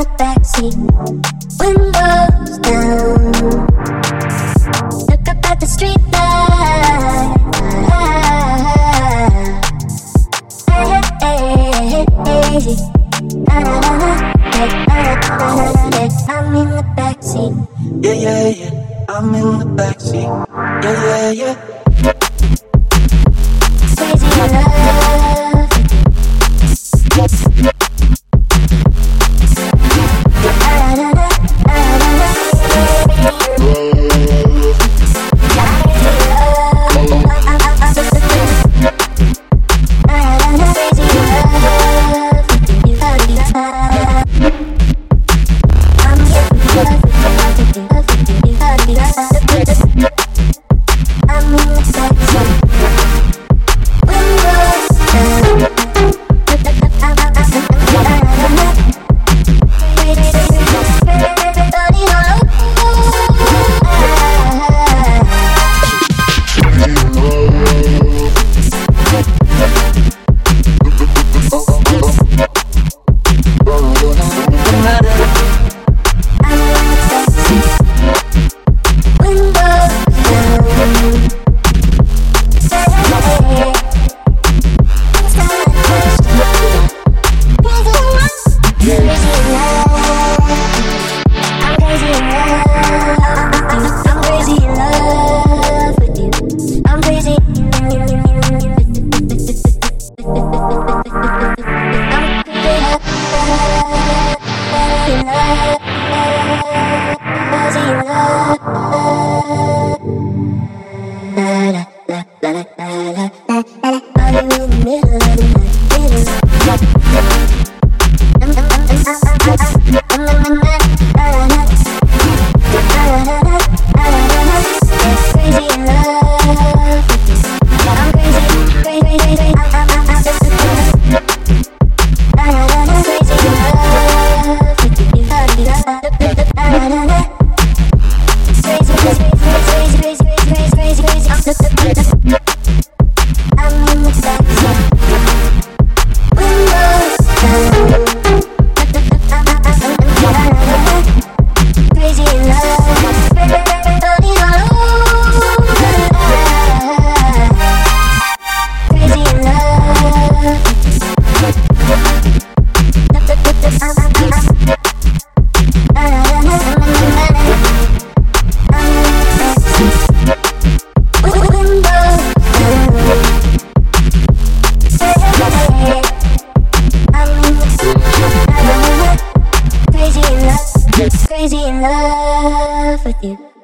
the backseat, windows down. Look up at the street. I'm in the backseat. Yeah, yeah, yeah. I'm in the backseat. Yeah, yeah, yeah. Stop. yeah, yeah. Crazy in love with you.